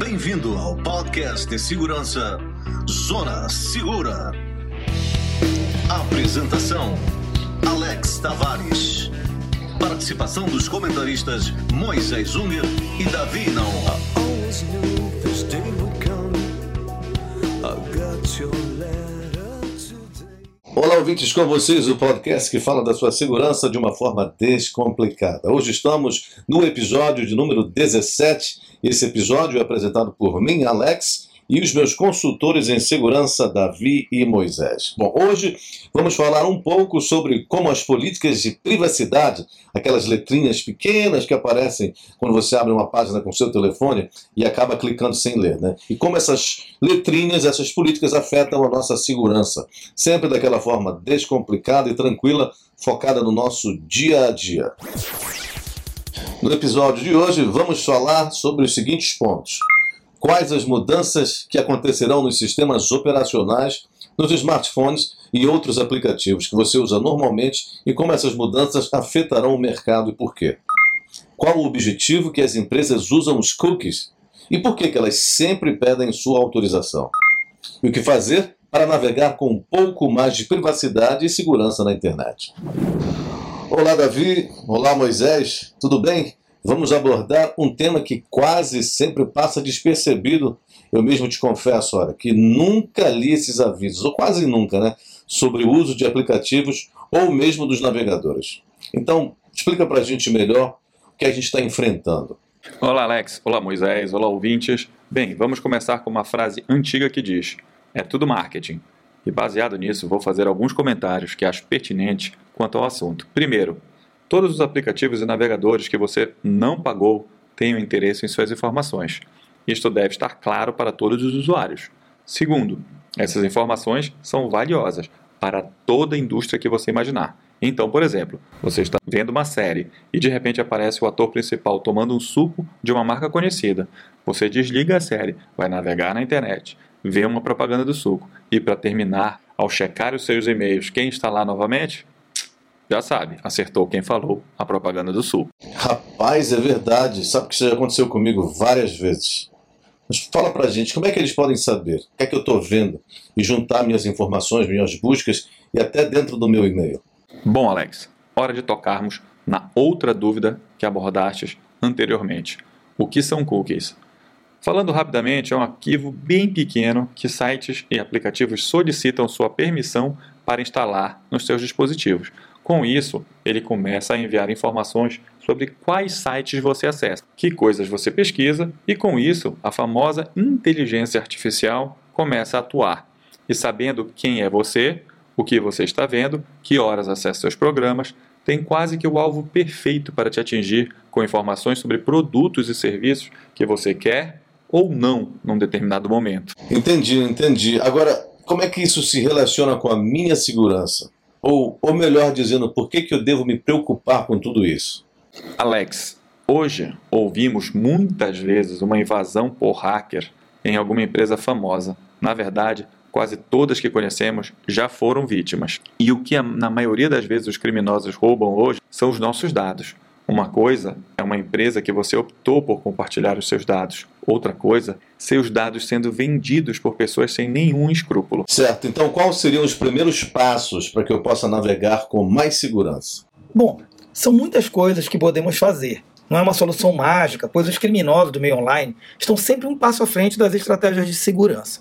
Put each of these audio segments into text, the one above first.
Bem-vindo ao podcast de segurança Zona Segura. Apresentação: Alex Tavares. Participação dos comentaristas Moisés Unger e Davi Naon. Olá, ouvintes, com vocês o podcast que fala da sua segurança de uma forma descomplicada. Hoje estamos no episódio de número 17. Esse episódio é apresentado por mim, Alex, e os meus consultores em segurança, Davi e Moisés. Bom, hoje vamos falar um pouco sobre como as políticas de privacidade, aquelas letrinhas pequenas que aparecem quando você abre uma página com seu telefone e acaba clicando sem ler, né? E como essas letrinhas, essas políticas afetam a nossa segurança, sempre daquela forma descomplicada e tranquila, focada no nosso dia a dia. No episódio de hoje, vamos falar sobre os seguintes pontos quais as mudanças que acontecerão nos sistemas operacionais, nos smartphones e outros aplicativos que você usa normalmente e como essas mudanças afetarão o mercado e por quê. Qual o objetivo que as empresas usam os cookies e por que, que elas sempre pedem sua autorização. E o que fazer para navegar com um pouco mais de privacidade e segurança na internet. Olá, Davi. Olá, Moisés. Tudo bem? Vamos abordar um tema que quase sempre passa despercebido. Eu mesmo te confesso, olha, que nunca li esses avisos, ou quase nunca, né? Sobre o uso de aplicativos ou mesmo dos navegadores. Então, explica para a gente melhor o que a gente está enfrentando. Olá, Alex. Olá, Moisés. Olá, ouvintes. Bem, vamos começar com uma frase antiga que diz: É tudo marketing. E baseado nisso, vou fazer alguns comentários que acho pertinentes quanto ao assunto. Primeiro, Todos os aplicativos e navegadores que você não pagou tenham interesse em suas informações. Isto deve estar claro para todos os usuários. Segundo, essas informações são valiosas para toda a indústria que você imaginar. Então, por exemplo, você está vendo uma série e de repente aparece o ator principal tomando um suco de uma marca conhecida. Você desliga a série, vai navegar na internet, vê uma propaganda do suco e, para terminar, ao checar os seus e-mails, quem está lá novamente? Já sabe, acertou quem falou a propaganda do Sul. Rapaz, é verdade. Sabe que isso já aconteceu comigo várias vezes. Mas fala pra gente, como é que eles podem saber o que é que eu estou vendo e juntar minhas informações, minhas buscas e até dentro do meu e-mail? Bom, Alex, hora de tocarmos na outra dúvida que abordaste anteriormente. O que são cookies? Falando rapidamente, é um arquivo bem pequeno que sites e aplicativos solicitam sua permissão para instalar nos seus dispositivos. Com isso, ele começa a enviar informações sobre quais sites você acessa, que coisas você pesquisa, e com isso, a famosa inteligência artificial começa a atuar. E sabendo quem é você, o que você está vendo, que horas acessa seus programas, tem quase que o alvo perfeito para te atingir com informações sobre produtos e serviços que você quer ou não num determinado momento. Entendi, entendi. Agora, como é que isso se relaciona com a minha segurança? Ou, ou melhor dizendo, por que, que eu devo me preocupar com tudo isso? Alex, hoje ouvimos muitas vezes uma invasão por hacker em alguma empresa famosa. Na verdade, quase todas que conhecemos já foram vítimas. E o que na maioria das vezes os criminosos roubam hoje são os nossos dados. Uma coisa é uma empresa que você optou por compartilhar os seus dados. Outra coisa, seus dados sendo vendidos por pessoas sem nenhum escrúpulo. Certo. Então, quais seriam os primeiros passos para que eu possa navegar com mais segurança? Bom, são muitas coisas que podemos fazer. Não é uma solução mágica, pois os criminosos do meio online estão sempre um passo à frente das estratégias de segurança.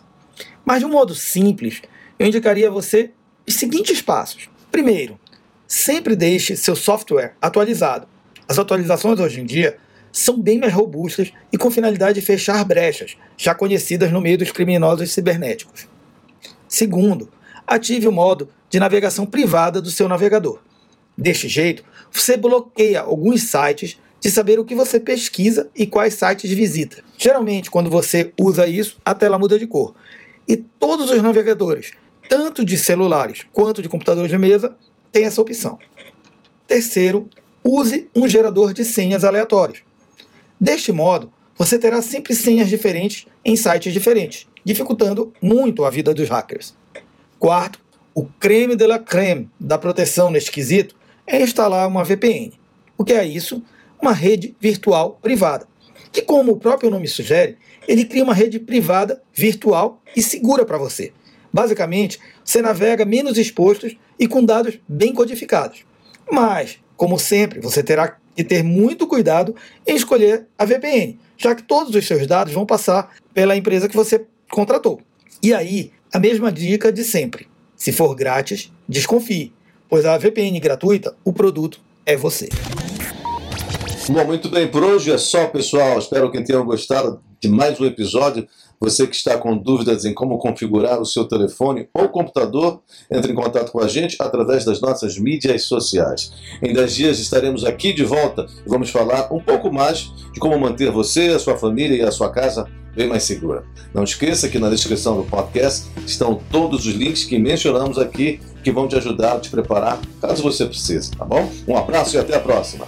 Mas de um modo simples, eu indicaria a você os seguintes passos. Primeiro, sempre deixe seu software atualizado as atualizações hoje em dia são bem mais robustas e com finalidade de fechar brechas, já conhecidas no meio dos criminosos cibernéticos. Segundo, ative o modo de navegação privada do seu navegador. Deste jeito, você bloqueia alguns sites de saber o que você pesquisa e quais sites visita. Geralmente, quando você usa isso, a tela muda de cor. E todos os navegadores, tanto de celulares quanto de computadores de mesa, têm essa opção. Terceiro, use um gerador de senhas aleatórios. Deste modo, você terá sempre senhas diferentes em sites diferentes, dificultando muito a vida dos hackers. Quarto, o creme de la creme da proteção neste quesito é instalar uma VPN. O que é isso? Uma rede virtual privada. que, como o próprio nome sugere, ele cria uma rede privada, virtual e segura para você. Basicamente, você navega menos expostos e com dados bem codificados. Mas, como sempre, você terá que ter muito cuidado em escolher a VPN, já que todos os seus dados vão passar pela empresa que você contratou. E aí, a mesma dica de sempre: se for grátis, desconfie, pois a VPN gratuita, o produto é você. Bom, muito bem, por hoje é só, pessoal. Espero que tenham gostado de mais um episódio. Você que está com dúvidas em como configurar o seu telefone ou computador, entre em contato com a gente através das nossas mídias sociais. Em 10 dias estaremos aqui de volta e vamos falar um pouco mais de como manter você, a sua família e a sua casa bem mais segura. Não esqueça que na descrição do podcast estão todos os links que mencionamos aqui que vão te ajudar a te preparar caso você precise, tá bom? Um abraço e até a próxima.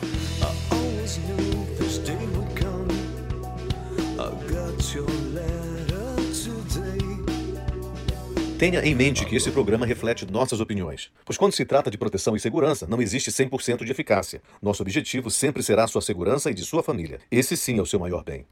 Tenha em mente que esse programa reflete nossas opiniões, pois quando se trata de proteção e segurança, não existe 100% de eficácia. Nosso objetivo sempre será a sua segurança e de sua família. Esse sim é o seu maior bem.